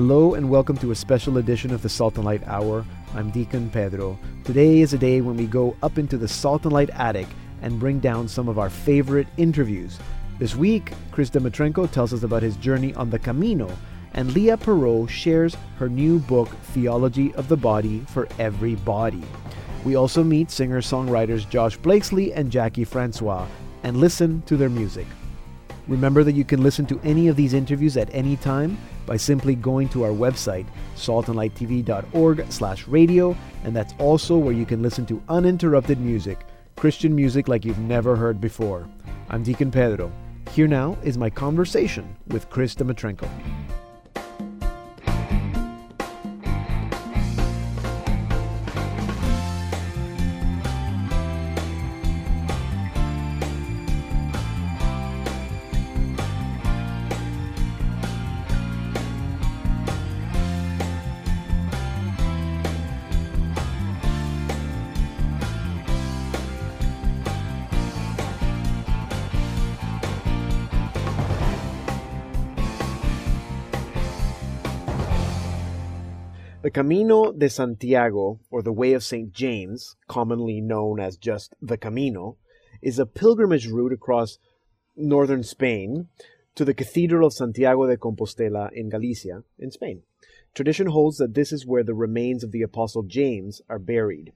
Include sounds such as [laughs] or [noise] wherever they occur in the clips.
Hello and welcome to a special edition of the Salt and Light Hour. I'm Deacon Pedro. Today is a day when we go up into the Salt and Light attic and bring down some of our favorite interviews. This week, Chris Demetrenko tells us about his journey on the Camino, and Leah Perrault shares her new book, Theology of the Body for Every Body. We also meet singer songwriters Josh Blakesley and Jackie Francois and listen to their music. Remember that you can listen to any of these interviews at any time by simply going to our website, saltandlighttv.org slash radio, and that's also where you can listen to uninterrupted music, Christian music like you've never heard before. I'm Deacon Pedro. Here now is my conversation with Chris Demetrenko. The Camino de Santiago, or the Way of St. James, commonly known as just the Camino, is a pilgrimage route across northern Spain to the Cathedral of Santiago de Compostela in Galicia, in Spain. Tradition holds that this is where the remains of the Apostle James are buried.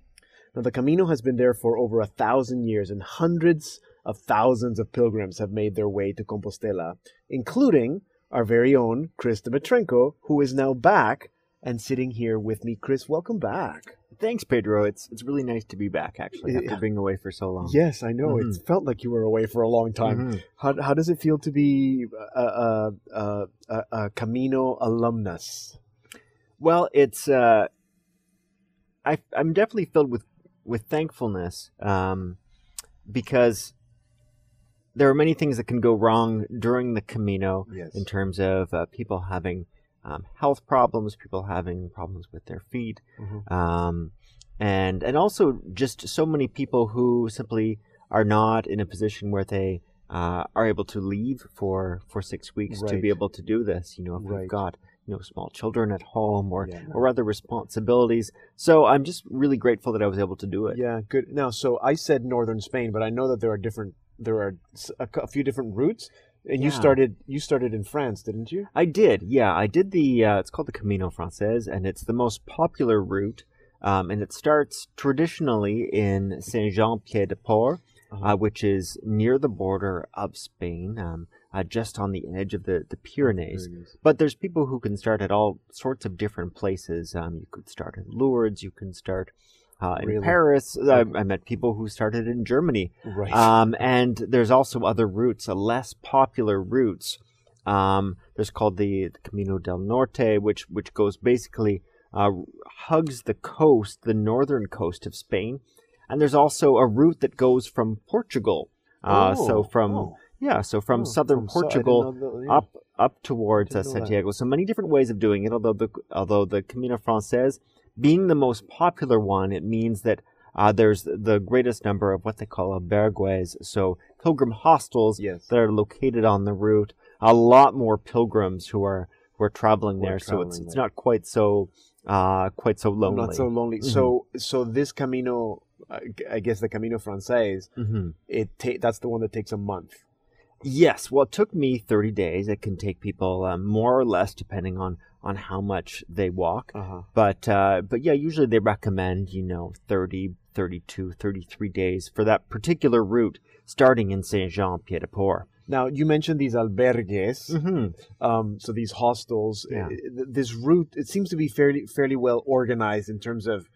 Now, the Camino has been there for over a thousand years, and hundreds of thousands of pilgrims have made their way to Compostela, including our very own Chris Demetrenko, who is now back and sitting here with me. Chris, welcome back. Thanks, Pedro. It's it's really nice to be back. Actually, after Yeah. being away for so long. Yes, I know. Mhm. It felt like you were away for a long time. Mhm. How, how does it feel to be a, a, a, a, a Camino alumnus? Well, it's uh, I I'm definitely filled with with thankfulness um, because there are many things that can go wrong during the Camino Yes. in terms of uh, people having um, health problems, people having problems with their feet, Mhm. um, and and also just so many people who simply are not in a position where they uh, are able to leave for for six weeks to be able to do this. You know, if Right. you've got you know small children at home or Yeah. or other responsibilities. So I'm just really grateful that I was able to do it. Yeah, good. Now, so I said northern Spain, but I know that there are different. There are s- a, cou- a few different routes, and you started. You started in France, didn't you? I did, yeah. I did the. Uh, it's called the Camino Frances, and it's the most popular route. Um, and it starts traditionally in Saint Jean Pied de Port, Uh-huh. uh, which is near the border of Spain, um, uh, just on the edge of the, the Pyrenees. But there's people who can start at all sorts of different places. Um, you could start in Lourdes, you can start uh, in Really? Paris. I, I met people who started in Germany. Right. Um, and there's also other routes, uh, less popular routes. Um, there's called the, Camino del Norte, which which goes basically uh, hugs the coast, the northern coast of Spain. And there's also a route that goes from Portugal. Uh, so Oh, from oh. yeah, so from Oh, southern from Sa- I didn't Portugal know that, yeah. up up towards uh, that. Santiago. So many different ways of doing it. Although the although the Camino Frances being the most popular one, it means that uh, there's the greatest number of what they call albergues, so pilgrim hostels Yes. that are located on the route. A lot more pilgrims who are who are traveling Who are there, so it's it's there. not quite so uh, quite so lonely. Not so lonely. Mhm. So, so this Camino, I guess the Camino Frances, hmm it ta- that's the one that takes a month. Yes, well, it took me 30 days. It can take people um, more or less depending on, on how much they walk. Uh huh. But uh, but yeah, usually they recommend, you know, 30, 32, 33 days for that particular route starting in Saint Jean Pied de Port. Now you mentioned these albergues. hmm um, so these hostels. Yeah. uh, This route it seems to be fairly fairly well organized in terms of.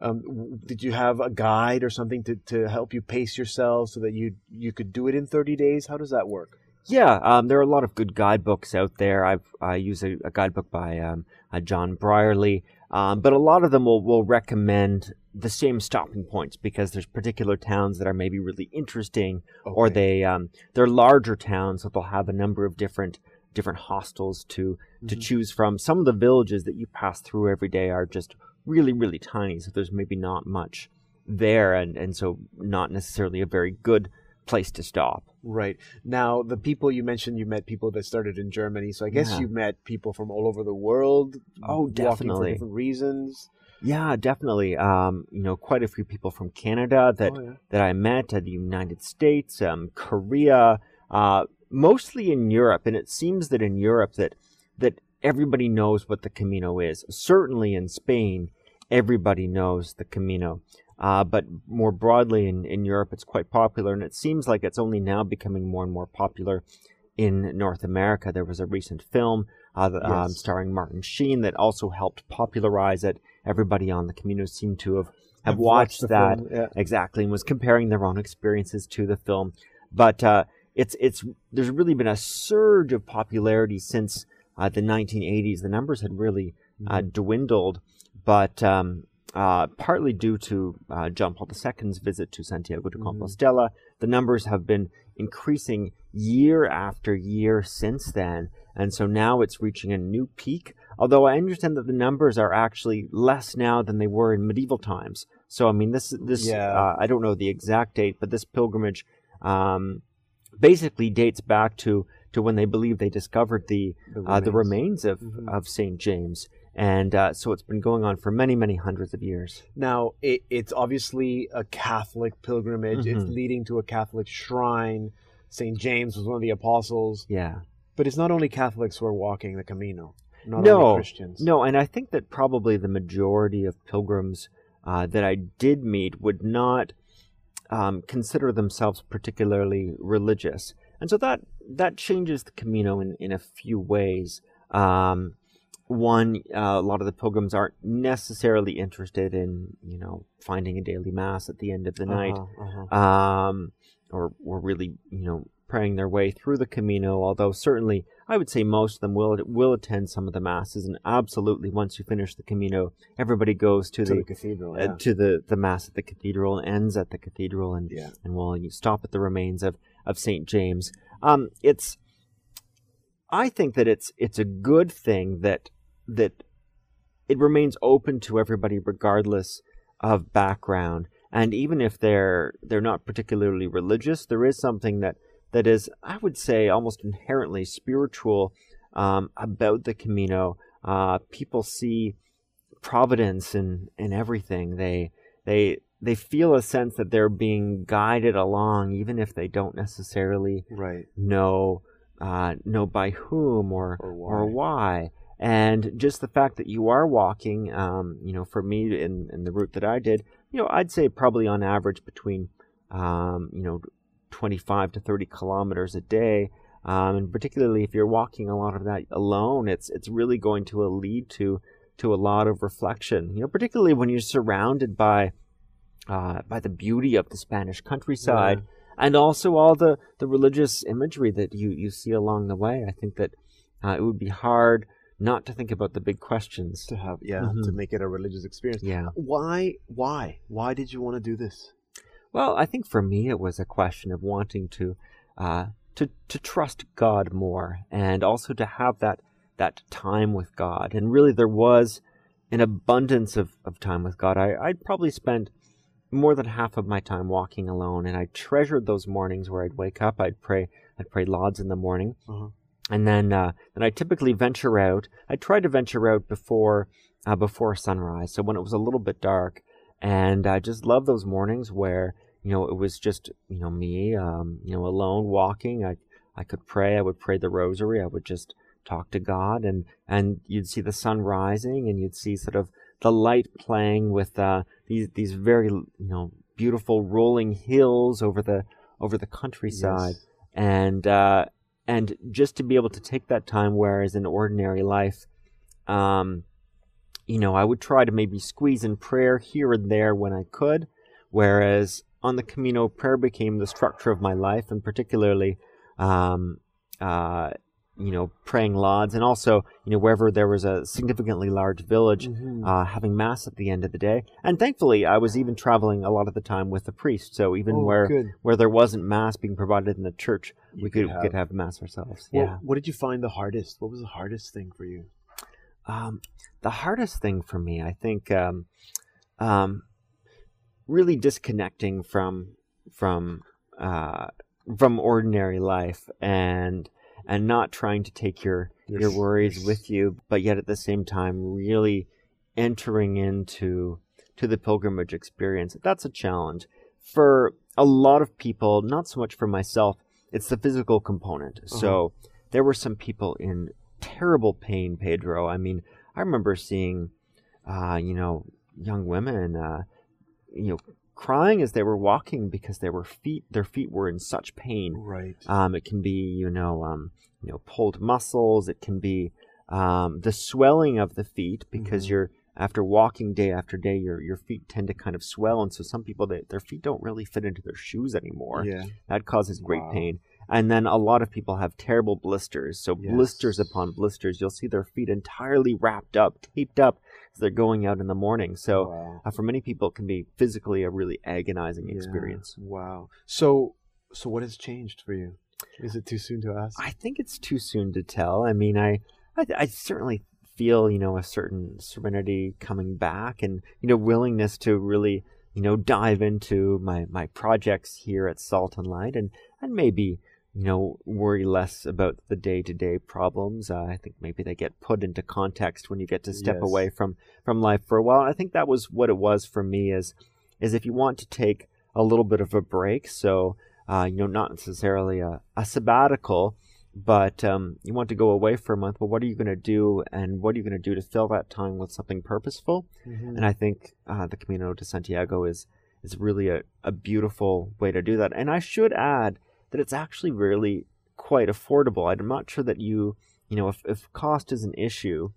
Um, did you have a guide or something to, to help you pace yourself so that you you could do it in thirty days? How does that work? Yeah, um, there are a lot of good guidebooks out there. I've I use a, a guidebook by um, uh, John Brierley, um, but a lot of them will, will recommend the same stopping points because there's particular towns that are maybe really interesting, or they um, they're larger towns, so they'll have a number of different different hostels to to Mhm. choose from. Some of the villages that you pass through every day are just really really tiny, so there's maybe not much there, and and so not necessarily a very good place to stop. Right. Now, the people you mentioned, you met people that started in Germany. So I guess Yeah. you met people from all over the world. Oh, walking for definitely. different reasons. Yeah, definitely. Um, you know, quite a few people from Canada that oh, yeah. that I met, uh, the United States, um, Korea, uh, mostly in Europe, and it seems that in Europe that that everybody knows what the Camino is. Certainly in Spain, everybody knows the Camino. Uh, but more broadly in, in Europe, it's quite popular, and it seems like it's only now becoming more and more popular in North America. There was a recent film uh, that, um, starring Martin Sheen that also helped popularize it. Everybody on the Camino seemed to have, have I've watched, the that film, Yeah. exactly and was comparing their own experiences to the film. But uh, it's it's there's really been a surge of popularity since uh, the 1980s. The numbers had really uh, Mm-hmm. dwindled, but um, uh, partly due to uh, John Paul II's visit to Santiago de Mhm. Compostela, the numbers have been increasing year after year since then, and so now it's reaching a new peak. Although I understand that the numbers are actually less now than they were in medieval times. So I mean, this this Yeah. uh, I don't know the exact date, but this pilgrimage um, basically dates back to to when they believe they discovered the uh, the remains of, Mhm. of Saint James, and uh, so it's been going on for many many hundreds of years. Now, it, it's obviously a Catholic pilgrimage. It's Mhm. leading to a Catholic shrine. St. James was one of the apostles. Yeah. But it's not only Catholics who are walking the Camino, not No, only Christians. No, and I think that probably the majority of pilgrims uh, that I did meet would not um, consider themselves particularly religious, and so that that changes the Camino in, in a few ways. Um, one, uh, a lot of the pilgrims aren't necessarily interested in you know finding a daily mass at the end of the night Uh-huh, uh-huh. um, or or really you know praying their way through the Camino. Although certainly I would say most of them will will attend some of the masses, and absolutely once you finish the Camino, everybody goes to, To the, the cathedral. uh, to the the mass at the cathedral and ends at the cathedral, and Yeah. and will you stop at the remains of of Saint James. Um, it's I think that it's it's a good thing that that it remains open to everybody regardless of background and even if they're they're not particularly religious there is something that that is i would say almost inherently spiritual um, about the camino uh, people see providence in in everything they they they feel a sense that they're being guided along even if they don't necessarily right. know uh, know by whom or Or why. or why. And just the fact that you are walking, um, you know, for me in, in the route that I did, you know, I'd say probably on average between, um, you know, 25 to 30 kilometers a day. Um, and particularly if you're walking a lot of that alone, it's it's really going to lead to to a lot of reflection. You know, particularly when you're surrounded by uh, by the beauty of the Spanish countryside and also all the, the religious imagery that you, you see along the way. I think that uh, it would be hard not to think about the big questions. To have, yeah, to Mhm. make it a religious experience. Yeah. Why? Why? Why did you want to do this? Well, I think for me it was a question of wanting to uh, to to trust God more, and also to have that that time with God. And really, there was an abundance of, of time with God. I I'd probably spent more than half of my time walking alone, and I treasured those mornings where I'd wake up, I'd pray, I'd pray lauds in the morning, Uh-huh. And then uh, then I typically venture out. I try to venture out before uh, before sunrise, so when it was a little bit dark, and I just love those mornings where you know it was just you know me, um, you know, alone walking. I I could pray. I would pray the rosary. I would just talk to God, and and you'd see the sun rising, and you'd see sort of the light playing with uh, these these very you know beautiful rolling hills over the over the countryside Yes. and uh, and just to be able to take that time, whereas in ordinary life, um, you know, I would try to maybe squeeze in prayer here and there when I could, whereas on the Camino, prayer became the structure of my life, and particularly, um, uh, you know, praying lauds, and also, you know, wherever there was a significantly large village, Mhm. uh, having mass at the end of the day. And thankfully, I was even traveling a lot of the time with a priest, so even Oh, where good. where there wasn't mass being provided in the church, You we could could have- could have mass ourselves. What, yeah. what did you find the hardest? What was the hardest thing for you? Um, the hardest thing for me, I think, um, um, really disconnecting from from uh, from ordinary life and and not trying to take your Your your worries with you, but yet at the same time really entering into to the pilgrimage experience. That's a challenge for a lot of people. Not so much for myself. It's the physical component. Uh-huh. So there were some people in terrible pain, Pedro. I mean, I remember seeing, uh, you know, young women, uh, you know, crying as they were walking because their were feet, their feet were in such pain. Right. Um, it can be, you know, um, you know, pulled muscles. It can be um, the swelling of the feet because Mhm. you're after walking day after day, your your feet tend to kind of swell, and so some people they, their feet don't really fit into their shoes anymore. yeah. That causes great Wow. pain. And then a lot of people have terrible blisters. So Yes. blisters upon blisters. You'll see their feet entirely wrapped up, taped up as they're going out in the morning. So Wow. uh, for many people, it can be physically a really agonizing Yeah. experience. Wow. So, so what has changed for you? Is it too soon to ask? I think it's too soon to tell. I mean, I, I, I certainly feel, you know, a certain serenity coming back and, you know, willingness to really, you know, dive into my, my projects here at Salt and Light and, and maybe, you know, worry less about the day to day problems. Uh, I think maybe they get put into context when you get to step Yes. away from, from life for a while. I think that was what it was for me is, is if you want to take a little bit of a break. So, uh, you know, not necessarily a, a sabbatical, but um, you want to go away for a month. Well, what are you going to do, and what are you going to do to fill that time with something purposeful? Mhm. And I think uh, the Camino de Santiago is is really a, a beautiful way to do that. And I should add that it's actually really quite affordable. I'm not sure that you, you know, if, if cost is an issue,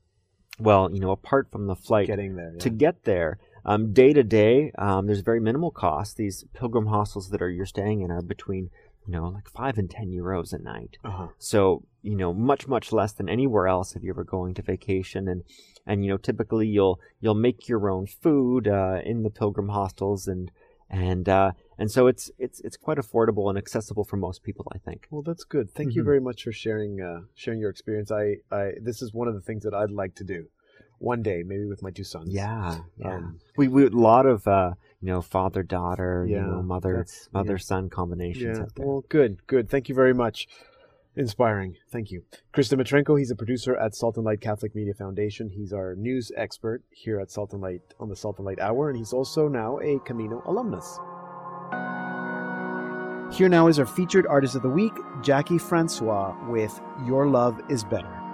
well, you know, apart from the flight Getting there. to get there. Um, day to day, um, there's very minimal cost. These pilgrim hostels that are you're staying in are between, you know, like five and ten euros a night. Uh-huh. So you know, much much less than anywhere else if you're ever going to vacation. And and you know, typically you'll you'll make your own food uh, in the pilgrim hostels, and and uh, and so it's it's it's quite affordable and accessible for most people. I think. Well, that's good. Thank you Mhm. very much for sharing uh, sharing your experience. I, I this is one of the things that I'd like to do one day, maybe with my two sons. Yeah, yeah. Um, we we a lot of uh, you know father daughter, you know mother that's- yeah. mother son combinations Yeah. Well, good, good. Thank you very much. Inspiring. Thank you. Chris Demetrenko, he's a producer at Salt and Light Catholic Media Foundation. He's our news expert here at Salt and Light on the Salt and Light Hour, and he's also now a Camino alumnus. Here now is our featured artist of the week, Jackie Francois, with Your Love is Better.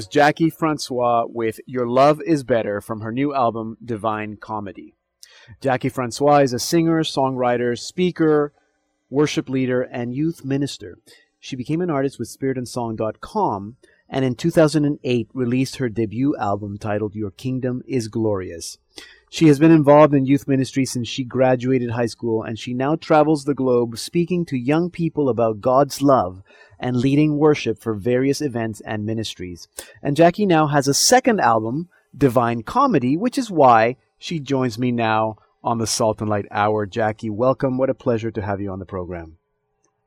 Was Jackie Francois with Your Love is Better from her new album, Divine Comedy. Jackie Francois is a singer, songwriter, speaker, worship leader, and youth minister. She became an artist with spiritandsong.com and in 2008 released her debut album titled Your Kingdom is Glorious. She has been involved in youth ministry since she graduated high school, and she now travels the globe speaking to young people about God's love and leading worship for various events and ministries. And Jackie now has a second album, Divine Comedy, which is why she joins me now on the Salt and Light Hour. Jackie, welcome. What a pleasure to have you on the program.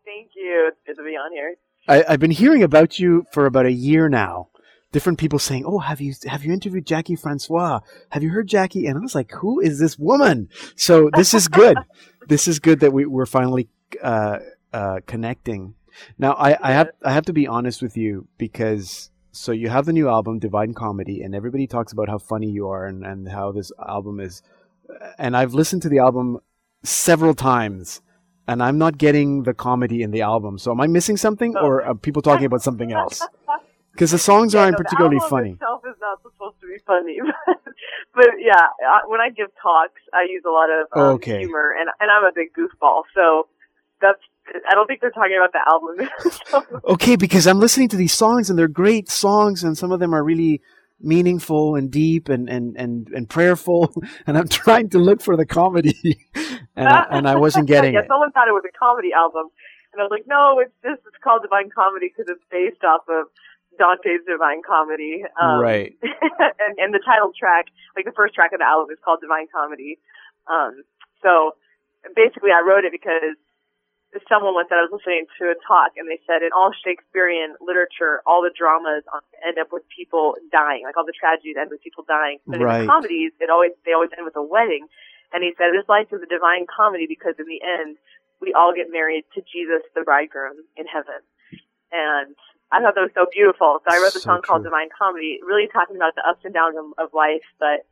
Thank you. It's good to be on here. I, I've been hearing about you for about a year now different people saying, "Oh, have you have you interviewed Jackie Francois? Have you heard Jackie?" And I was like, "Who is this woman?" So this is good. [laughs] this is good that we, we're finally uh, uh, connecting. Now, I, I have I have to be honest with you because so you have the new album Divine Comedy, and everybody talks about how funny you are and and how this album is. And I've listened to the album several times. And I'm not getting the comedy in the album. So am I missing something, or are people talking about something else? [laughs] Because the songs Yeah, aren't no, the album funny. Itself is not supposed to be funny, [laughs] but, but yeah, I- when I give talks, I use a lot of um, Okay. humor, and and I'm a big goofball, so that's. I don't think they're talking about the album. [laughs] Okay, because I'm listening to these songs and they're great songs, and some of them are really meaningful and deep and and and, and prayerful. [laughs] And I'm trying to look for the comedy, [laughs] and I, and I wasn't getting yeah, it. someone thought it was a comedy album, and I was like, no, it's just it's called Divine Comedy because it's based off of Dante's Divine Comedy. Um, Right. and, and the title track, like the first track of the album, is called Divine Comedy. Um, so basically, I wrote it because someone once said I was listening to a talk, and they said in all Shakespearean literature, all the dramas end up with people dying, like all the tragedies end with people dying. But in the comedies, it always they always end with a wedding. And he said this life is a divine comedy because in the end, we all get married to Jesus, the bridegroom, in heaven. And I thought that was so beautiful. So I wrote the So song called. Divine Comedy, really talking about the ups and downs of, of life, but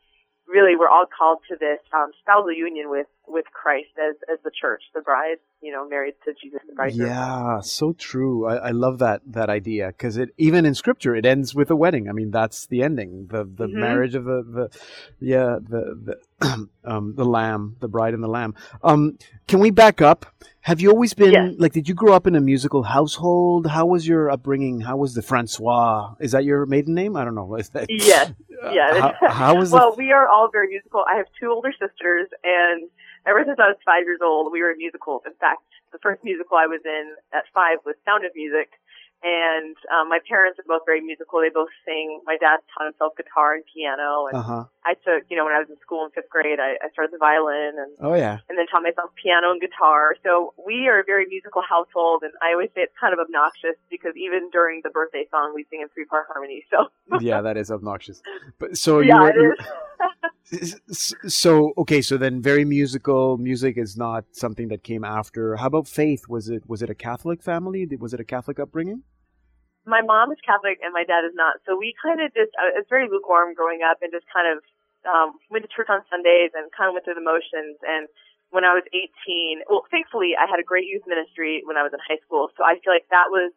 really we're all called to this um, spousal union with with Christ as as the church, the bride, you know, married to Jesus, the bridegroom. Yeah, so true. I, I love that that idea because it even in scripture it ends with a wedding. I mean that's the ending, the the Mhm. marriage of the the yeah the the [clears throat] um the lamb, the bride and the lamb. Um, can we back up? Have you always been Yes. like? Did you grow up in a musical household? How was your upbringing? How was the Francois? Is that your maiden name? I don't know. [laughs] Is that, Yes, yeah. [laughs] How, how was well, the? we are all very musical. I have two older sisters, and ever since I was five years old, we were in musicals. In fact, the first musical I was in at five was Sound of Music, and um, my parents are both very musical. They both sing. My dad taught himself guitar and piano, and Uh huh. I took, you know, when I was in school in fifth grade, I, I started the violin and Oh yeah. and then taught myself piano and guitar. So we are a very musical household, and I always say it's kind of obnoxious because even during the birthday song, we sing in three part harmony. So yeah, that is obnoxious. But so [laughs] you yeah, were. So okay, so then very musical. Music is not something that came after. How about faith? Was it was it a Catholic family? Was it a Catholic upbringing? my mom is Catholic and my dad is not. So we kind of just, uh, it's very lukewarm growing up and just kind of um, went to church on Sundays and kind of went through the motions. And when I was 18, well, thankfully I had a great youth ministry when I was in high school. So I feel like that was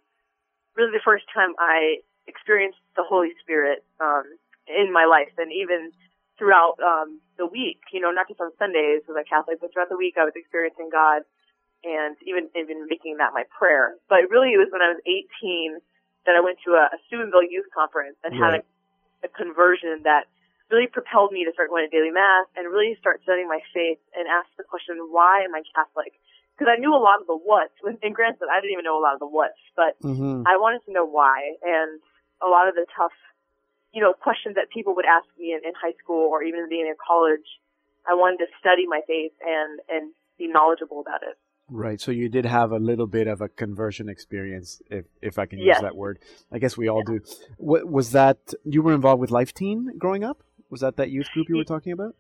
really the first time I experienced the Holy Spirit um, in my life. And even throughout um, the week, you know, not just on Sundays was I Catholic, but throughout the week I was experiencing God and even even making that my prayer. But really, it was when I was 18 that I went to a, a Steubenville youth conference and had a, a conversion that really propelled me to start going to daily mass and really start studying my faith and ask the question, why am I Catholic? Because I knew a lot of the what's, and granted, I didn't even know a lot of the what's, but Mm-hmm. I wanted to know why. And a lot of the tough, you know, questions that people would ask me in, in high school or even being in the beginning of college, I wanted to study my faith and, and be knowledgeable about it. Right. So you did have a little bit of a conversion experience, if if I can use Yes. that word. I guess we all do. What was that? You were involved with Life Teen growing up? Was that that youth group you were talking about?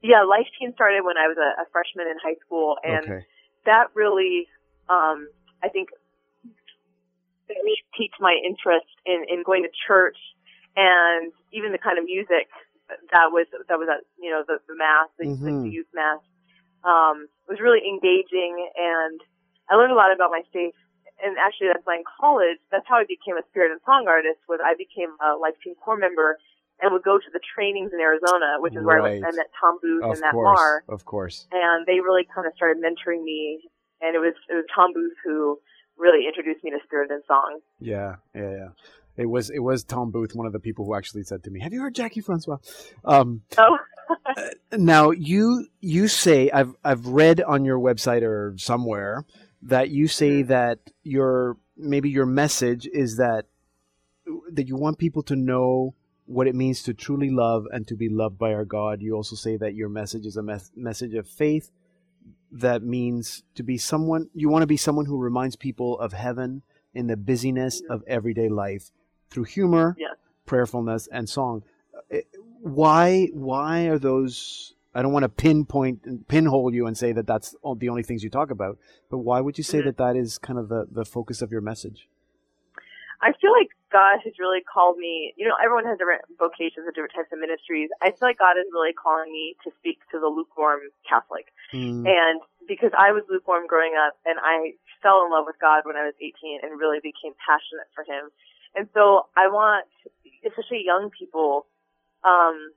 Yeah, Life Teen started when I was a, a freshman in high school, and okay. that really, um, I think, it really piqued my interest in, in going to church and even the kind of music that was that was at you know the, the mass, the, Mhm. the youth mass, um, was really engaging, and I learned a lot about my faith and actually that's why in college, that's how I became a spirit and song artist. Was I became a Life Teen Core member and would go to the trainings in Arizona, which is where Right. I, I met Tom Booth Of and that course, Mar, of course. and they really kind of started mentoring me. And it was it was Tom Booth who really introduced me to spirit and song. Yeah, yeah, yeah. It was it was Tom Booth, one of the people who actually said to me, "Have you heard Jackie Francois?" Um, oh. So [laughs] uh, now you you say I've I've read on your website or somewhere that you say mm-hmm. that your maybe your message is that that you want people to know what it means to truly love and to be loved by our God. You also say that your message is a mes- message of faith that means to be someone you want to be someone who reminds people of heaven in the busyness mm-hmm. of everyday life through humor, Yes. prayerfulness and song. Uh, Why why are those I don't want to pinpoint and pinhole you and say that that's all the only things you talk about, but why would you say Mhm. that that is kind of the, the focus of your message? I feel like God has really called me. You know, everyone has different vocations and different types of ministries. I feel like God is really calling me to speak to the lukewarm Catholic. Mm, And because I was lukewarm growing up and I fell in love with God when I was 18 and really became passionate for Him. And so I want, especially young people, um,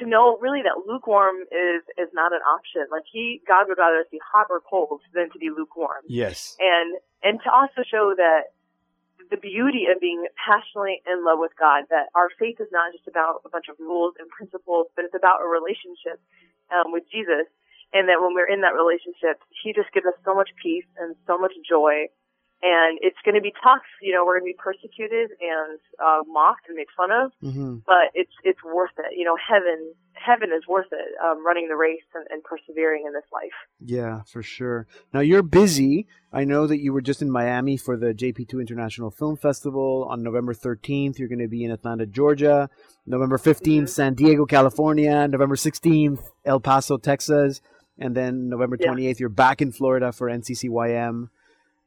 to know really that lukewarm is, is not an option. Like He, God would rather us be hot or cold than to be lukewarm. yes. And, and to also show that the beauty of being passionately in love with God, that our faith is not just about a bunch of rules and principles, but it's about a relationship um, with Jesus. And that when we're in that relationship, He just gives us so much peace and so much joy. And it's going to be tough. You know, we're going to be persecuted and uh, mocked and made fun of, hmm but it's it's worth it. You know, heaven heaven is worth it. Um, running the race and, and persevering in this life. Yeah, for sure. Now you're busy. I know that you were just in Miami for the JP2 International Film Festival on November 13th. You're going to be in Atlanta, Georgia. November 15th, Mhm. San Diego, California. November 16th, El Paso, Texas. And then November Yeah. 28th, you're back in Florida for NCCYM.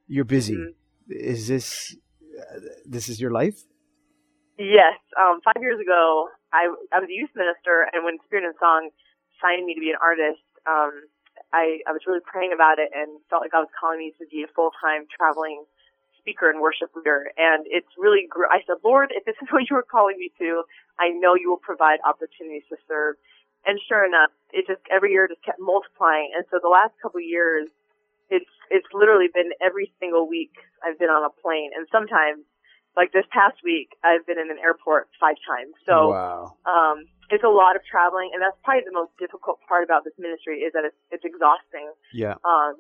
You're busy. Mhm. Is this uh, this is your life? Yes. Um, five years ago, I, I was a youth minister, and when Spirit and Song signed me to be an artist, um, I, I was really praying about it and felt like God was calling me to be a full time traveling speaker and worship leader. And it's really grew. I said, Lord, if this is [laughs] what you were calling me to, I know you will provide opportunities to serve. And sure enough, it just every year just kept multiplying. And so the last couple of years, it's it's literally been every single week I've been on a plane, and sometimes like this past week, I've been in an airport five times. So wow. um, it's a lot of traveling, and that's probably the most difficult part about this ministry is that it's, it's exhausting. Yeah. Um,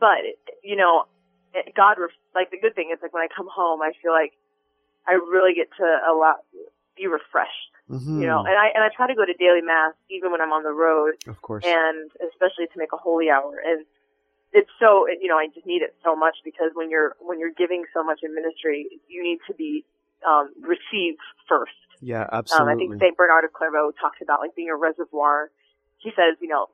but you know, God, ref- like the good thing is like when I come home, I feel like I really get to allow be refreshed. Mhm. You know, and I and I try to go to daily mass even when I'm on the road, Of course. and especially to make a holy hour and it's so you know i just need it so much because when you're when you're giving so much in ministry you need to be um received first yeah, um absolutely. i think saint bernard of clairvaux talks about like being a reservoir he says you know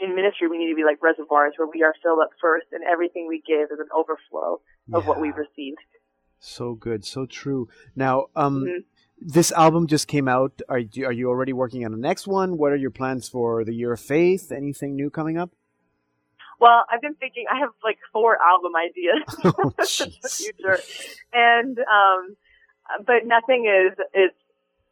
in ministry we need to be like reservoirs where we are filled up first and everything we give is an overflow of what we've received So good, so true. Now, um, Mhm. this album just came out. Are you, are you already working on the next one? What are your plans for the Year of Faith? Anything new coming up? Well i've been thinking i have like four album ideas [laughs] Oh, [laughs] in the future. And um but nothing is is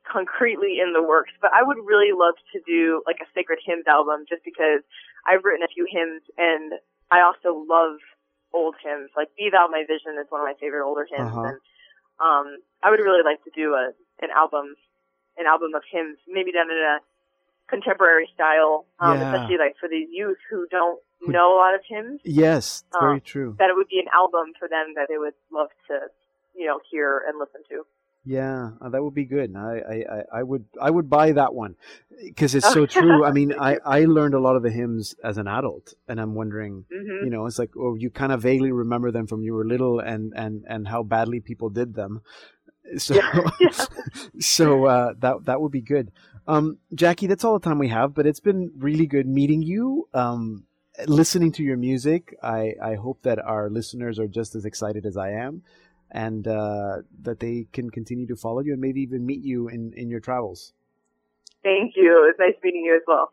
concretely in the works. But I would really love to do like a sacred hymns album just because I've written a few hymns and I also love old hymns. Like Be Thou My Vision is one of my favorite older hymns Uh-huh. and um I would really like to do a an album an album of hymns, maybe done in a contemporary style, um, Yeah. especially like for these youth who don't know a lot of hymns Yes, Um, very true. that it would be an album for them that they would love to, you know, hear and listen to. Yeah, uh, that would be good. I, I, I- would I would buy that one because it's so true. I [laughs] mean, I. I learned a lot of the hymns as an adult, and I'm wondering, hmm you know, it's like, oh, you kind of vaguely remember them from you were little, and and and how badly people did them. So, yeah. [laughs] [laughs] so uh, that that would be good. Um, Jackie, that's all the time we have, but it's been really good meeting you, um, listening to your music. I, I hope that our listeners are just as excited as I am and uh, that they can continue to follow you and maybe even meet you in, in your travels. Thank you. It's nice meeting you as well.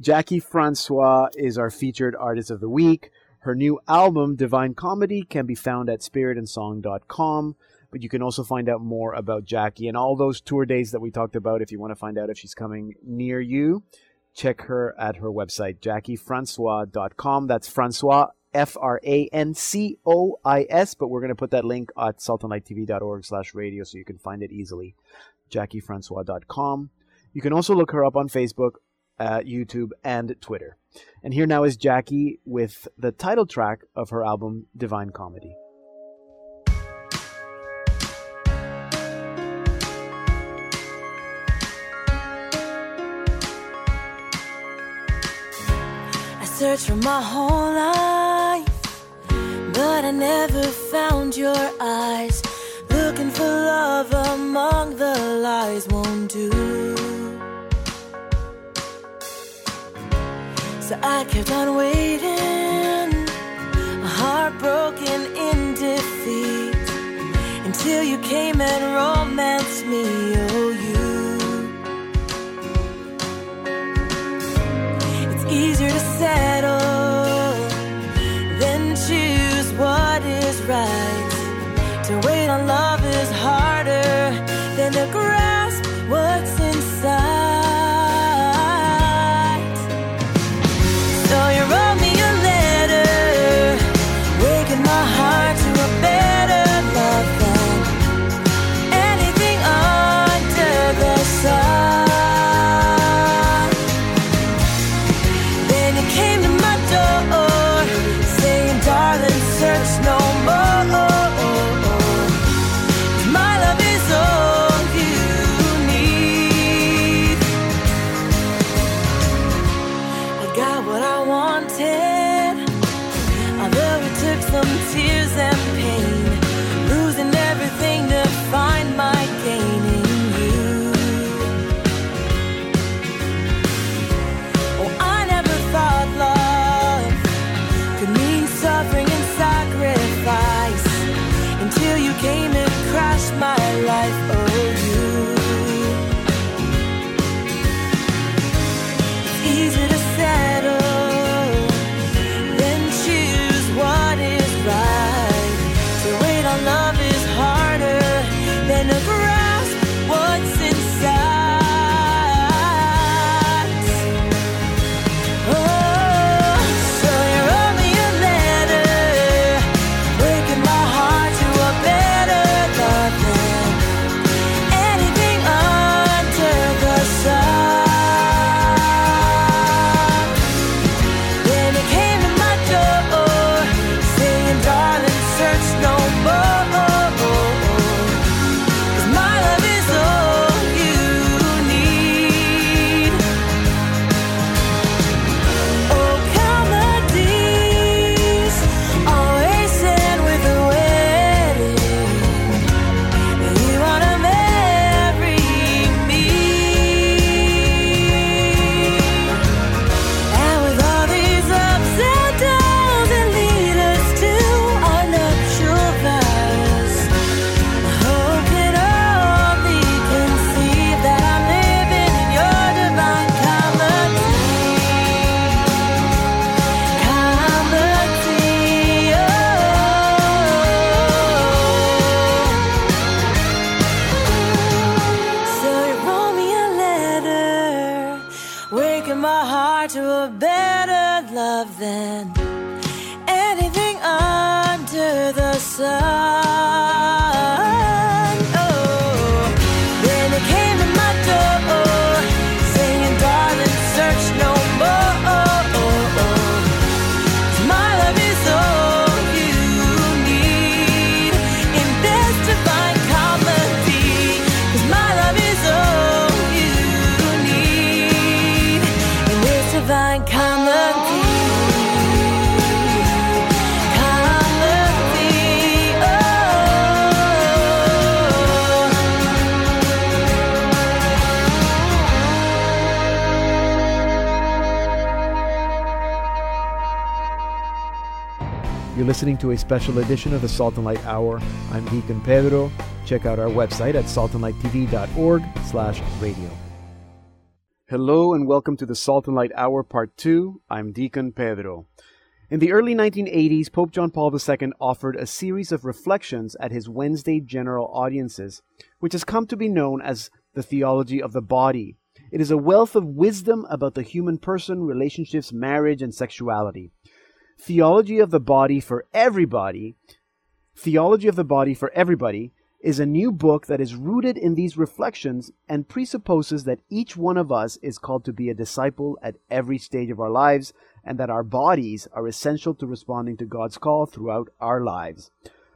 Jackie Francois is our featured artist of the week. Her new album, Divine Comedy, can be found at spiritandsong.com but you can also find out more about Jackie and all those tour days that we talked about. If you want to find out if she's coming near you, check her at her website, jackiefrancois.com. That's Francois, F R A N C O I S. But we're going to put that link at saltandlighttv.org slash radio so you can find it easily. JackieFrancois.com. You can also look her up on Facebook, uh, YouTube, and Twitter. And here now is Jackie with the title track of her album, Divine Comedy. searched for my whole life, but I never found your eyes. Looking for love among the lies won't do. So I kept on waiting, heartbroken in defeat, until you came and romanced me. better love than anything under the sun. listening to a special edition of the Salt and Light Hour. I'm Deacon Pedro. Check out our website at saltandlighttv.org slash radio. Hello and welcome to the Salt and Light Hour Part 2. I'm Deacon Pedro. In the early 1980s, Pope John Paul II offered a series of reflections at his Wednesday general audiences, which has come to be known as the theology of the body. It is a wealth of wisdom about the human person, relationships, marriage, and sexuality. Theology of the Body for Everybody, Theology of the Body for Everybody, is a new book that is rooted in these reflections and presupposes that each one of us is called to be a disciple at every stage of our lives and that our bodies are essential to responding to God's call throughout our lives.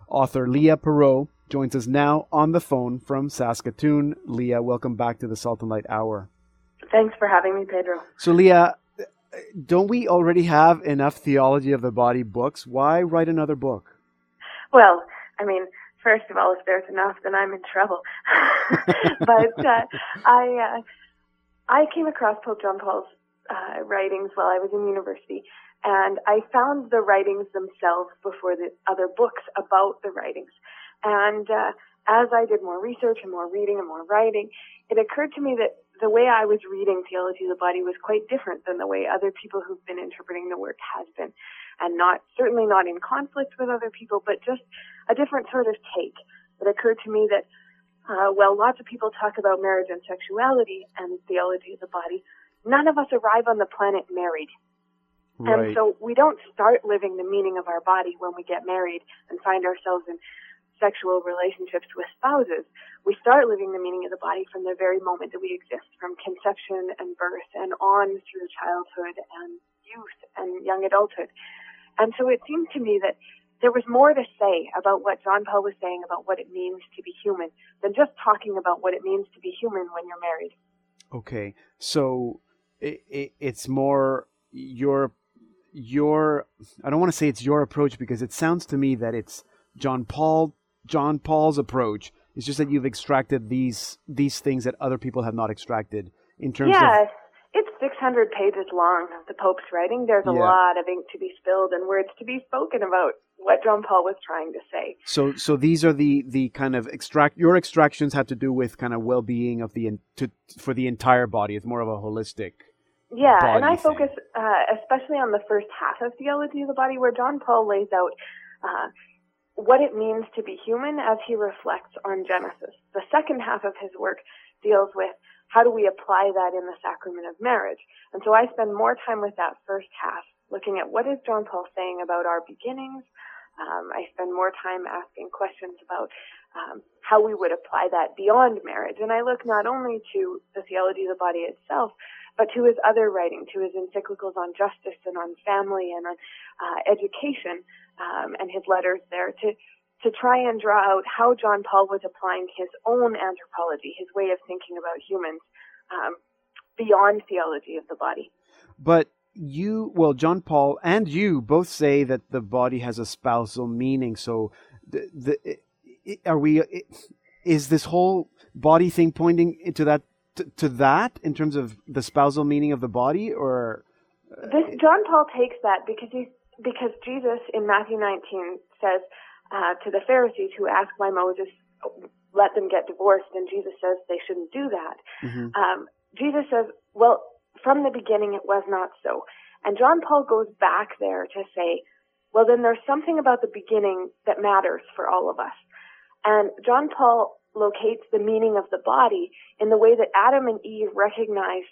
Author Leah Perrault joins us now on the phone from Saskatoon. Leah, welcome back to the Salt and Light Hour. Thanks for having me, Pedro. So, Leah, don't we already have enough theology of the body books? Why write another book? Well, I mean, first of all, if there's enough, then I'm in trouble. [laughs] but uh, I uh, I came across Pope John Paul's uh, writings while I was in university, and I found the writings themselves before the other books about the writings. And uh, as I did more research and more reading and more writing, it occurred to me that the way I was reading Theology of the Body was quite different than the way other people who've been interpreting the work has been. And not, certainly not in conflict with other people, but just a different sort of take. It occurred to me that, uh, well, lots of people talk about marriage and sexuality and theology of the body. None of us arrive on the planet married. And so we don't start living the meaning of our body when we get married and find ourselves in sexual relationships with spouses. We start living the meaning of the body from the very moment that we exist, from conception and birth and on through childhood and youth and young adulthood. And so it seemed to me that there was more to say about what John Paul was saying about what it means to be human than just talking about what it means to be human when you're married. Okay, so it, it, it's more your your I don't want to say it's your approach because it sounds to me that it's John Paul John Paul's approach. It's just that you've extracted these these things that other people have not extracted in terms yes, of it's 600 pages long, the Pope's writing. There's a Yeah. lot of ink to be spilled and words to be spoken about what John Paul was trying to say. so so these are the the kind of extract your extractions have to do with kind of well being of the to for the entire body. It's more of a holistic. Yeah, and I focus uh, especially on the first half of Theology of the Body, where John Paul lays out uh, what it means to be human as he reflects on Genesis. The second half of his work deals with how do we apply that in the sacrament of marriage. And so I spend more time with that first half, looking at what is John Paul saying about our beginnings. Um, I spend more time asking questions about um, how we would apply that beyond marriage. And I look not only to the theology of the body itself, but to his other writing, to his encyclicals on justice and on family and on uh, education, um, and his letters there to to try and draw out how John Paul was applying his own anthropology, his way of thinking about humans, um, beyond theology of the body. But you, well, John Paul and you both say that the body has a spousal meaning. So, the, the are we? Is this whole body thing pointing into that to, to that in terms of the spousal meaning of the body, or This John Paul takes that because he because Jesus in Matthew 19 says uh, to the Pharisees who ask why Moses let them get divorced, and Jesus says they shouldn't do that. Mhm. Um, Jesus says, well, from the beginning it was not so. And John Paul goes back there to say, well, then there's something about the beginning that matters for all of us. And John Paul locates the meaning of the body in the way that Adam and Eve recognize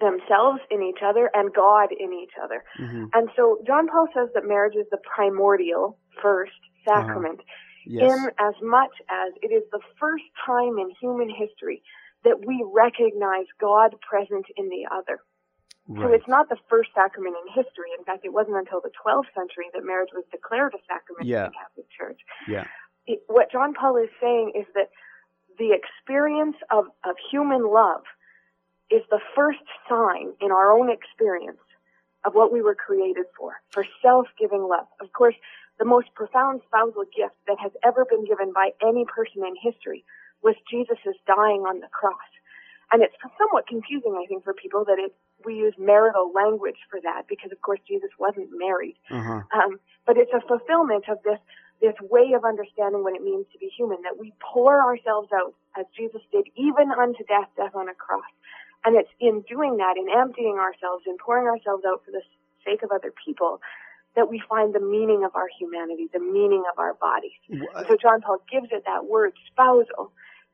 themselves in each other and God in each other. Mhm. And so John Paul says that marriage is the primordial first sacrament yes, in as much as it is the first time in human history that we recognize God present in the other. So it's not the first sacrament in history. In fact, it wasn't until the 12th century that marriage was declared a sacrament Yeah. in the Catholic Church. yeah, It, what John Paul is saying is that the experience of, of human love is the first sign in our own experience of what we were created for, for self-giving love. Of course, the most profound spousal gift that has ever been given by any person in history was Jesus' dying on the cross. And it's somewhat confusing, I think, for people that it, we use marital language for that because, of course, Jesus wasn't married. uh-huh. Um, but it's a fulfillment of this this way of understanding what it means to be human, that we pour ourselves out as Jesus did, even unto death, death on a cross. And it's in doing that, in emptying ourselves, in pouring ourselves out for the sake of other people, that we find the meaning of our humanity, the meaning of our bodies. So John Paul gives it that word spousal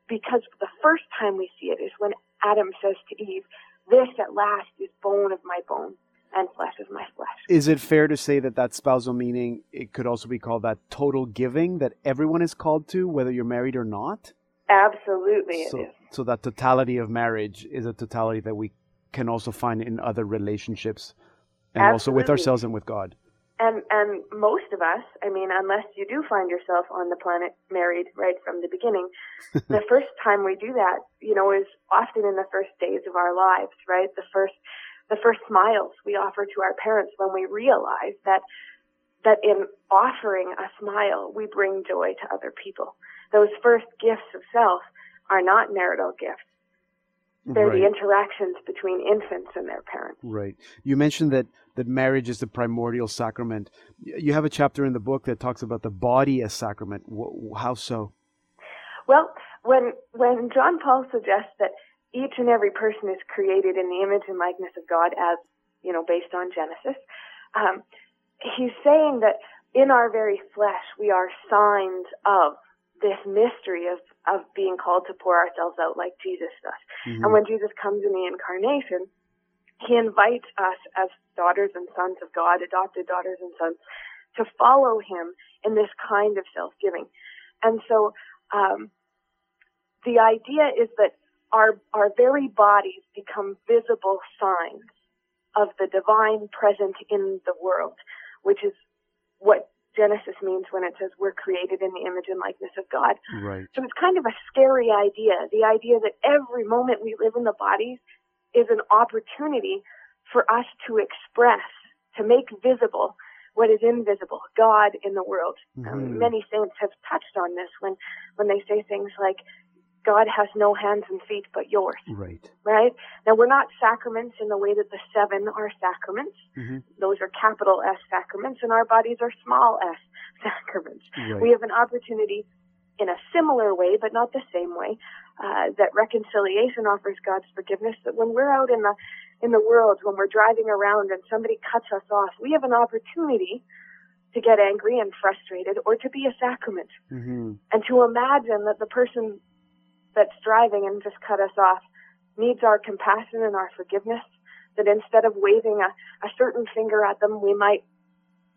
because the first time we see it is when Adam says to Eve, This at last is bone of my bone and flesh of my flesh. Is it fair to say that that spousal meaning it could also be called that total giving that everyone is called to, whether you're married or not? Absolutely, it is. So, so that totality of marriage is a totality that we can also find in other relationships, and also with ourselves and with God. And and most of us, I mean, unless you do find yourself on the planet married right from the beginning, [laughs] the first time we do that, you know, is often in the first days of our lives, right? The first the first smiles we offer to our parents when we realize that that in offering a smile we bring joy to other people. Those first gifts of self are not marital gifts. They're the interactions between infants and their parents. Right. You mentioned that that marriage is the primordial sacrament. You have a chapter in the book that talks about the body as sacrament. How so? Well, when when John Paul suggests that each and every person is created in the image and likeness of God, as you know, based on Genesis, um, he's saying that in our very flesh we are signs of this mystery of of being called to pour ourselves out like Jesus does. Mhm. And when Jesus comes in the incarnation, he invites us as daughters and sons of God, adopted daughters and sons, to follow him in this kind of self-giving. And so, um, the idea is that our, our very bodies become visible signs of the divine present in the world, which is what Genesis means when it says we're created in the image and likeness of God. Right. So it's kind of a scary idea. The idea that every moment we live in the bodies is an opportunity for us to express, to make visible what is invisible, God in the world. Mhm. Um, many saints have touched on this when, when they say things like, God has no hands and feet but yours, Right. right? Now we're not sacraments in the way that the seven are sacraments. hmm Those are capital S sacraments and our bodies are small s [laughs] sacraments. Right. We have an opportunity in a similar way, but not the same way, uh, that reconciliation offers God's forgiveness. That when we're out in the in the world, when we're driving around and somebody cuts us off, we have an opportunity to get angry and frustrated, or to be a sacrament, hmm and to imagine that the person that's driving and just cut us off needs our compassion and our forgiveness. That instead of waving a, a certain finger at them, we might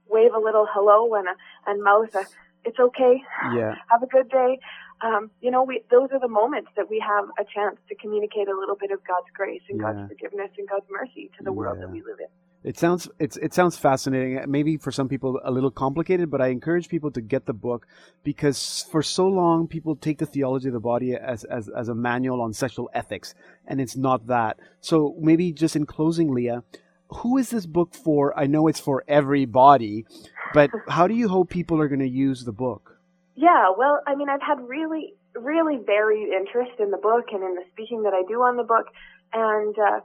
wave a little hello and a, and mouth a "It's okay, Yeah. [laughs] have a good day." Um, you know, we those are the moments that we have a chance to communicate a little bit of God's grace and Yeah. God's forgiveness and God's mercy to the world that we live in. It sounds it's it sounds fascinating. Maybe for some people a little complicated, but I encourage people to get the book because for so long people take the theology of the body as as, as a manual on sexual ethics, and it's not that. So maybe just in closing, Leah, who is this book for? I know it's for everybody, but how do you hope people are going to use the book? Yeah, well, I mean, I've had really, really varied interest in the book and in the speaking that I do on the book, and uh,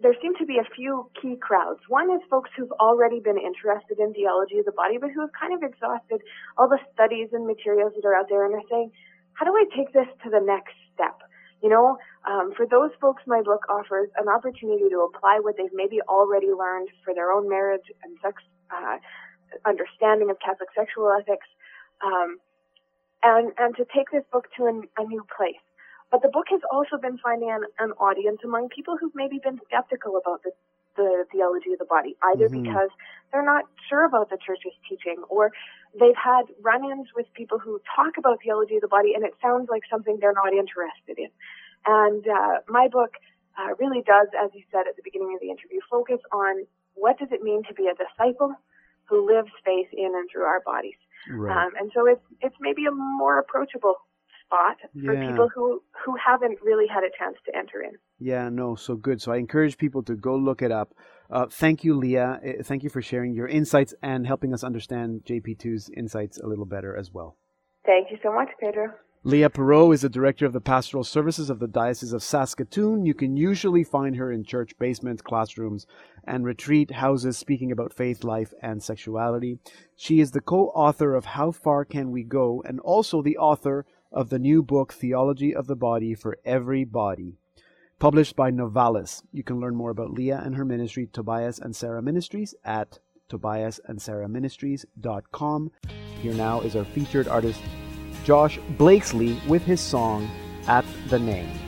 there seem to be a few key crowds. One is folks who've already been interested in theology of the body, but who have kind of exhausted all the studies and materials that are out there, and are saying, "How do I take this to the next step?" You know, um, for those folks, my book offers an opportunity to apply what they've maybe already learned for their own marriage and sex uh, understanding of Catholic sexual ethics. Um, and, and to take this book to an, a new place. But the book has also been finding an, an audience among people who've maybe been skeptical about the, the theology of the body, either Mhm. because they're not sure about the church's teaching or they've had run-ins with people who talk about theology of the body and it sounds like something they're not interested in. And uh, my book uh, really does, as you said at the beginning of the interview, focus on what does it mean to be a disciple who lives faith in and through our bodies. Right. Um, and so it's it's maybe a more approachable spot for Yeah. people who who haven't really had a chance to enter in. Yeah, no, so good. So I encourage people to go look it up. Uh, thank you, Leah. Uh, Thank you for sharing your insights and helping us understand JP2's insights a little better as well. Thank you so much, Pedro. Leah Perrault is the director of the pastoral services of the Diocese of Saskatoon. You can usually find her in church basements, classrooms, and retreat houses speaking about faith, life, and sexuality. She is the co author of How Far Can We Go and also the author of the new book, Theology of the Body for Every Body. Published by Novalis. You can learn more about Leah and her ministry, Tobias and Sarah Ministries, at Tobias and Sarah Ministries.com. Here now is our featured artist, Josh Blakesley, with his song At the Name.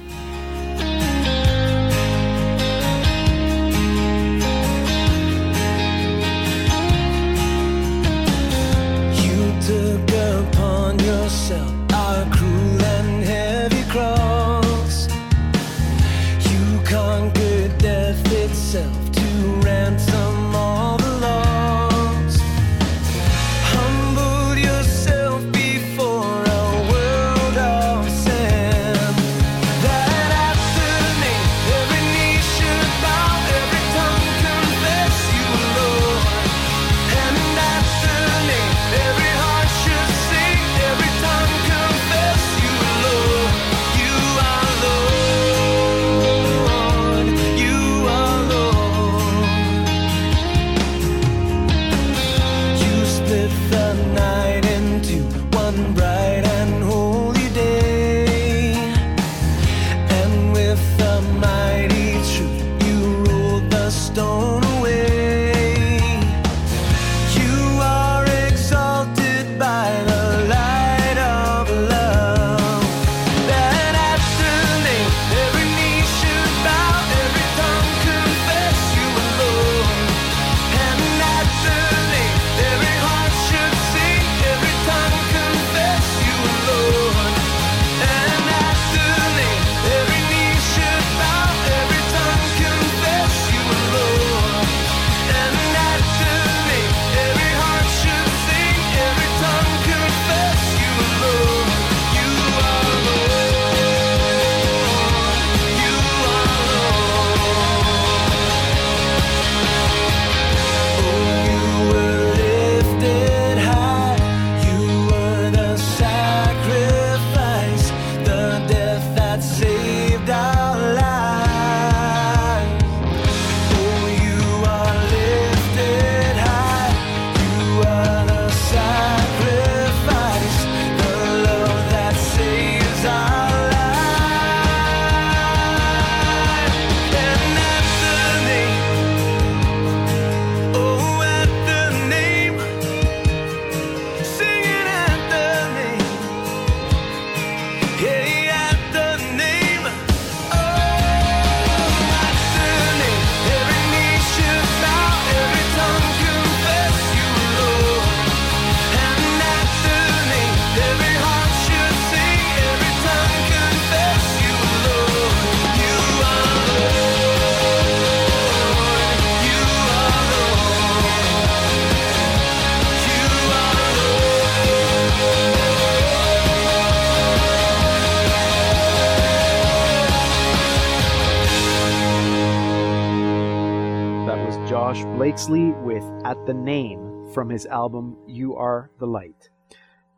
From his album You Are the Light.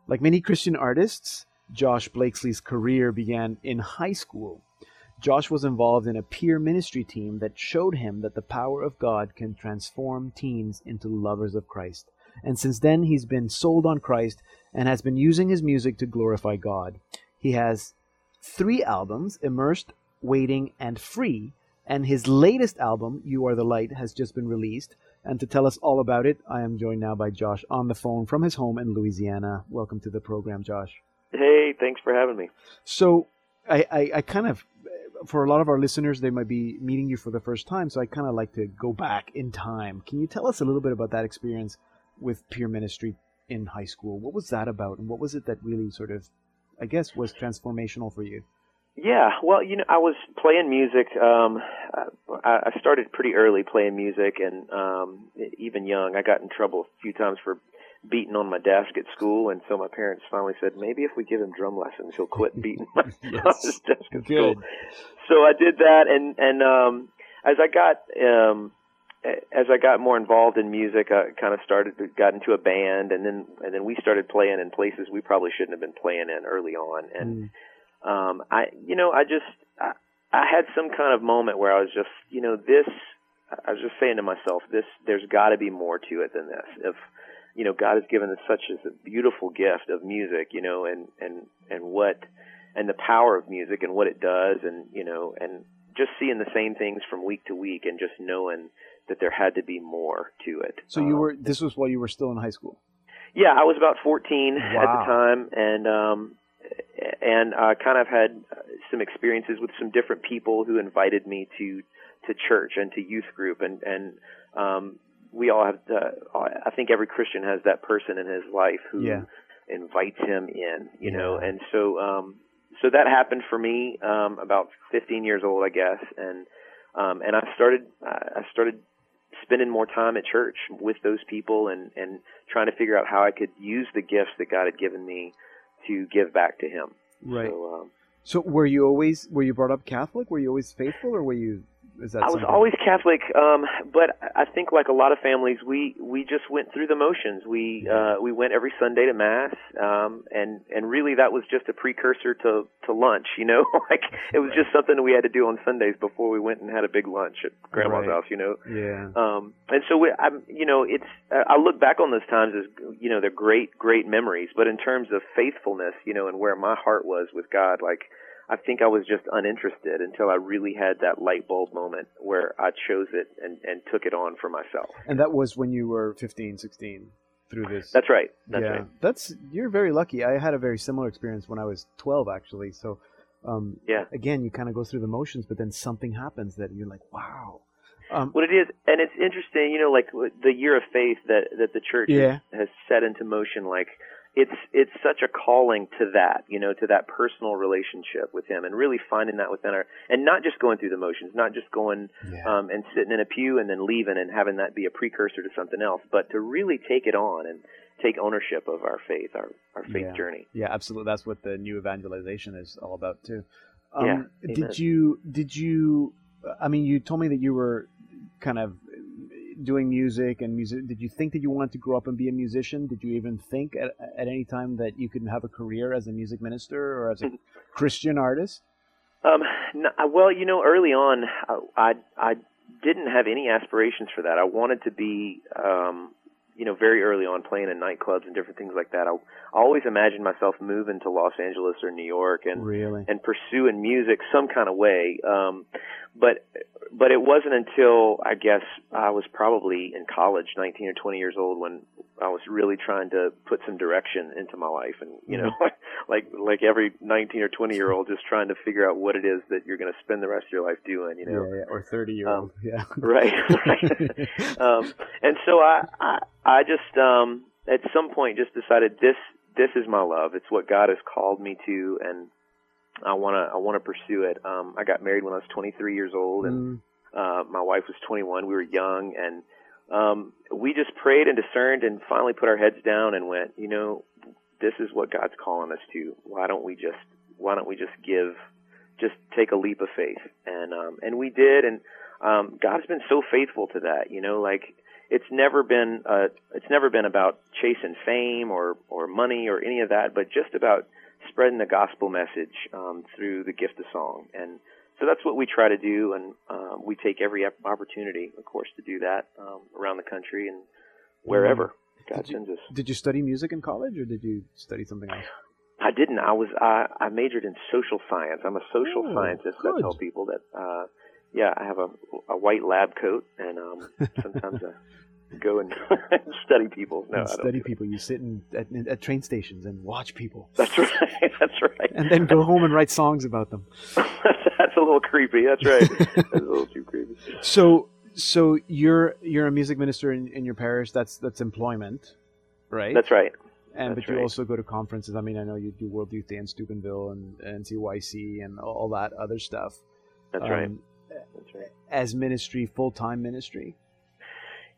Like many Christian artists, Josh Blakesley's career began in high school. Josh was involved in a peer ministry team that showed him that the power of God can transform teens into lovers of Christ. And since then, he's been sold on Christ and has been using his music to glorify God. He has three albums Immersed, Waiting, and Free. And his latest album, You Are the Light, has just been released. And to tell us all about it, I am joined now by Josh on the phone from his home in Louisiana. Welcome to the program, Josh. Hey, thanks for having me. So, I, I, I kind of, for a lot of our listeners, they might be meeting you for the first time. So, I kind of like to go back in time. Can you tell us a little bit about that experience with peer ministry in high school? What was that about? And what was it that really sort of, I guess, was transformational for you? Yeah, well, you know, I was playing music. Um, I, I started pretty early playing music, and um, even young, I got in trouble a few times for beating on my desk at school, and so my parents finally said, maybe if we give him drum lessons, he'll quit beating on [laughs] [laughs] his desk at school. So I did that, and and um, as I got um, as I got more involved in music, I kind of started got into a band, and then and then we started playing in places we probably shouldn't have been playing in early on, and um, I you know I just I, I had some kind of moment where I was just you know this I was just saying to myself this there's got to be more to it than this if you know God has given us such a beautiful gift of music you know and and and what and the power of music and what it does and you know and just seeing the same things from week to week and just knowing that there had to be more to it. So you Um, were this was while you were still in high school. yeah, I was about 14 at the time, and um, and I kind of had uh, some experiences with some different people who invited me to to church and to youth group, and and um, we all have. The, I think every Christian has that person in his life who Yeah. invites him in, you know, and so um, so that happened for me um, about 15 years old, I guess, and um, and I started I started spending more time at church with those people and and trying to figure out how I could use the gifts that God had given me to give back to Him. Right. So, um, So were you always were you brought up Catholic? Were you always faithful, or were you? Is that I was something- always Catholic, um, but I think like a lot of families, we we just went through the motions. We uh, we went every Sunday to mass, um, and and really that was just a precursor to to lunch. You know, [laughs] like it was just something we had to do on Sundays before we went and had a big lunch at Grandma's Right. house. You know, Yeah. um, and so we, I'm, you know, it's I look back on those times as you know they're great, great memories. But in terms of faithfulness, you know, and where my heart was with God, like I think I was just uninterested until I really had that light bulb moment where I chose it and and took it on for myself. And that was when you were 15, 16 through this. That's right. That's yeah. right. That's you're very lucky. I had a very similar experience when I was 12 actually. So um Yeah. again, you kind of go through the motions but then something happens that you're like, "Wow." Um What it is, and it's interesting, you know, like the year of faith that that the church Yeah. has, has set into motion. Like it's it's such a calling to that, you know, to that personal relationship with Him, and really finding that within our, and not just going through the motions, not just going yeah. um, and sitting in a pew and then leaving and having that be a precursor to something else, but to really take it on and take ownership of our faith, our our faith Yeah. journey. Yeah, absolutely. That's what the new evangelization is all about too. Um, Yeah, amen. Did you? Did you? I mean, you told me that you were kind of doing music and music. Did you think that you wanted to grow up and be a musician? Did you even think at, at any time that you could have a career as a music minister or as a Christian artist? Um, no, well, you know, early on, I, I I didn't have any aspirations for that. I wanted to be, um, you know, very early on playing in nightclubs and different things like that. I, I always imagined myself moving to Los Angeles or New York and Really? and pursuing music some kind of way. Um, but but it wasn't until I guess I was probably in college, 19 or 20 years old, when I was really trying to put some direction into my life, and you know, [laughs] like like every 19 or 20 year old, just trying to figure out what it is that you're going to spend the rest of your life doing. You know, yeah, yeah, or thirty year old. yeah. [laughs] right [laughs] um and so i i i just um at some point just decided this this is my love it's what god has called me to and i want to i want to pursue it um i got married when i was 23 years old and Mm, uh my wife was 21 we were young and um we just prayed and discerned and finally put our heads down and went you know this is what god's calling us to. Why don't we just why don't we just give just take a leap of faith? And um and we did. And um God's been so faithful to that you know like it's never been uh it's never been about chasing fame or or money or any of that but just about spreading the gospel message um through the gift of song. And so that's what we try to do and um we take every op- opportunity of course to do that um around the country and wherever God Did you- sends us Did you study music in college, or did you study something else? I didn't. I was. I, I majored in social science. I'm a social Oh, scientist. good. I tell people that. Uh, yeah, I have a, a white lab coat, and um, sometimes I [laughs] go and [laughs] study people. No, and study people. You sit in, at, at train stations and watch people, That's right. [laughs] That's right. and then go home and write songs about them. [laughs] That's a little creepy. That's right. That's a little too creepy. So, so you're you're a music minister in, in your parish. That's that's employment, right? That's right. And that's but you right. also go to conferences. I mean, I know you do World Youth Day in Steubenville and NCYC and all that other stuff. That's right. Um, That's right. As ministry, full time ministry.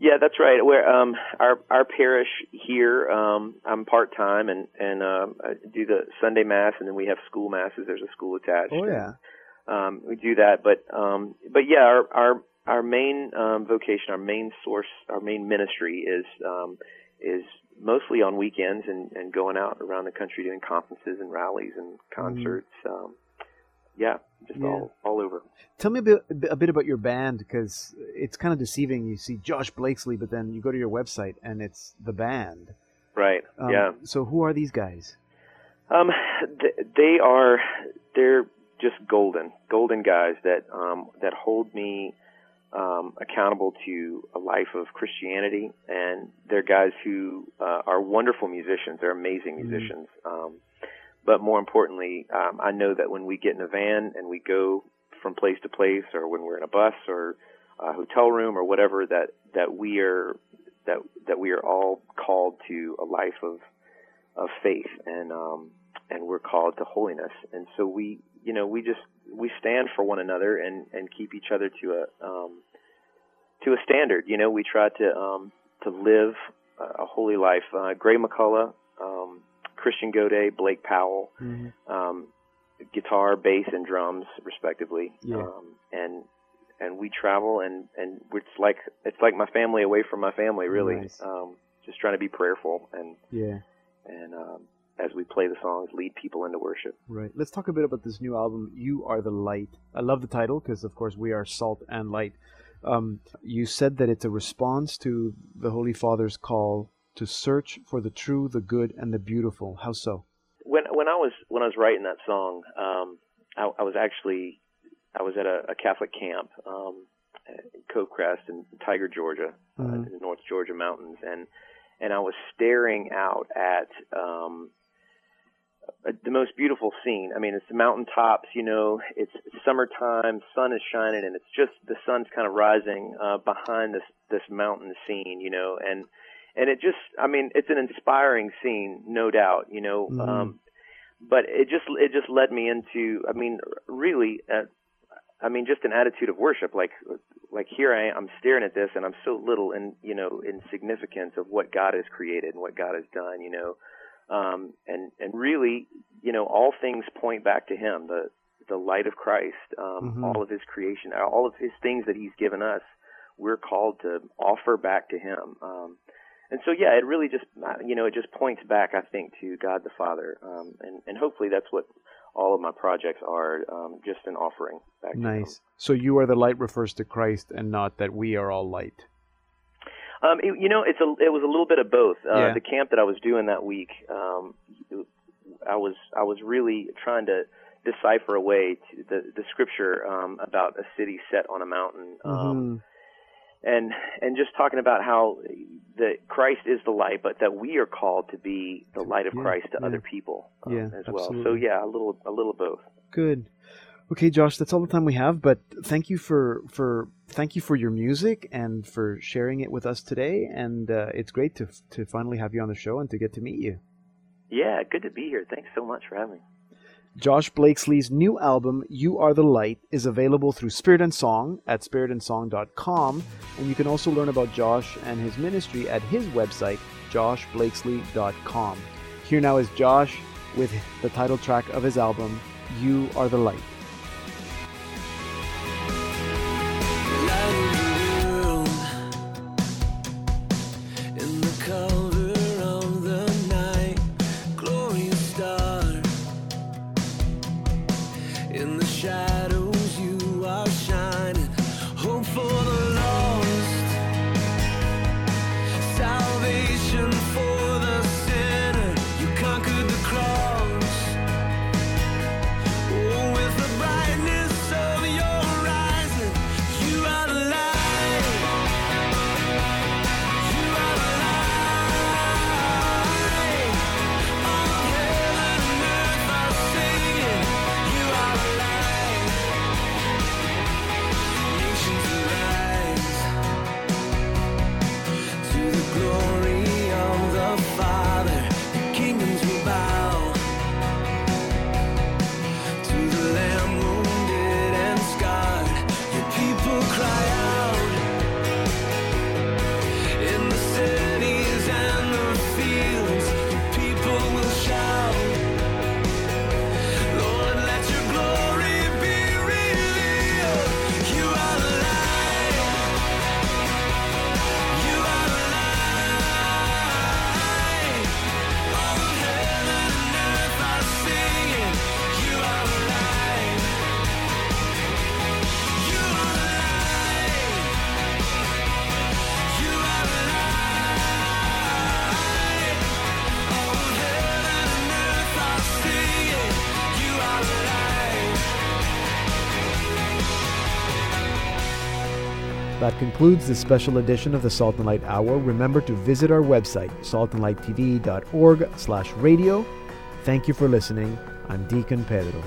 Yeah, that's right. Where um our our parish here, um I'm part time and and um I do the Sunday mass and then we have school masses. There's a school attached. Oh yeah. um, we do that. But um, but yeah, our our our main um, vocation, our main source, our main ministry is um, is mostly on weekends and, and going out around the country doing conferences and rallies and concerts. Um, yeah, just Yeah. all all over. Tell me a bit, a bit about your band because it's kind of deceiving. You see Josh Blakesley, but then you go to your website and it's the band. Right. Um, yeah. So who are these guys? Um, th- they are they're just golden, golden guys that um, that hold me um, accountable to a life of Christianity, and they're guys who uh, are wonderful musicians. They're amazing musicians. Um, but more importantly, um, I know that when we get in a van and we go from place to place, or when we're in a bus or a hotel room or whatever, that that we are that that we are all called to a life of of faith and um, and we're called to holiness. And so we, you know, we just we stand for one another and and keep each other to a um, to a standard. You know, we try to um, to live a holy life. Uh, Gray McCullough, um, Christian Godet, Blake Powell, um, guitar, bass, and drums, respectively. Yeah. Um, and and we travel, and and it's like it's like my family away from my family, really. Nice. Um, just trying to be prayerful and Yeah. and um, as we play the songs, lead people into worship. Right. Let's talk a bit about this new album, You Are the Light. I love the title because, of course, we are salt and light. Um, you said that it's a response to the Holy Father's call to search for the true, the good, and the beautiful. How so? When when I was when I was writing that song, um, I, I was actually I was at a, a Catholic camp, um, in Covecrest in Tiger, Georgia, uh, Mhm. in the North Georgia mountains, and and I was staring out at um, uh, the most beautiful scene. I mean, it's the mountaintops. You know, it's summertime, sun is shining, and it's just the sun's kind of rising uh, behind this this mountain scene. You know, and and it just, I mean, it's an inspiring scene, no doubt. You know, Mhm. um, but it just it just led me into, I mean, really. Uh, I mean, just an attitude of worship. Like, like here I am, I'm staring at this, and I'm so little in, you know, in significance of what God has created and what God has done. You know, um, and and really, you know, all things point back to Him, the the light of Christ, um, Mhm. all of His creation, all of His things that He's given us. We're called to offer back to Him. Um, and so, yeah, it really just, uh, you know, it just points back, I think, to God the Father, um, and and hopefully that's what all of my projects are, um, just an offering back to Nice. So, You Are the Light refers to Christ and not that we are all light. Um, it, you know, it's a it was a little bit of both. Uh, Yeah. The camp that I was doing that week, um, I was I was really trying to decipher a way to the the scripture um, about a city set on a mountain, um, Mhm. And and just talking about how that Christ is the light, but that we are called to be the light of Yeah, Christ to yeah. other people um, Yeah, as well. So yeah, a little a little both. Good. Okay, Josh, that's all the time we have. But thank you for for thank you for your music and for sharing it with us today. And uh, it's great to to finally have you on the show and to get to meet you. Yeah, good to be here. Thanks so much for having me. Josh Blakesley's new album, You Are the Light, is available through Spirit and Song at spiritandsong.com. And you can also learn about Josh and his ministry at his website, joshblakesley.com. Here now is Josh with the title track of his album, You Are the Light. Concludes this special edition of the Salt and Light Hour. Remember to visit our website, saltandlighttv.org slash radio. Thank you for listening. I'm Deacon Pedro.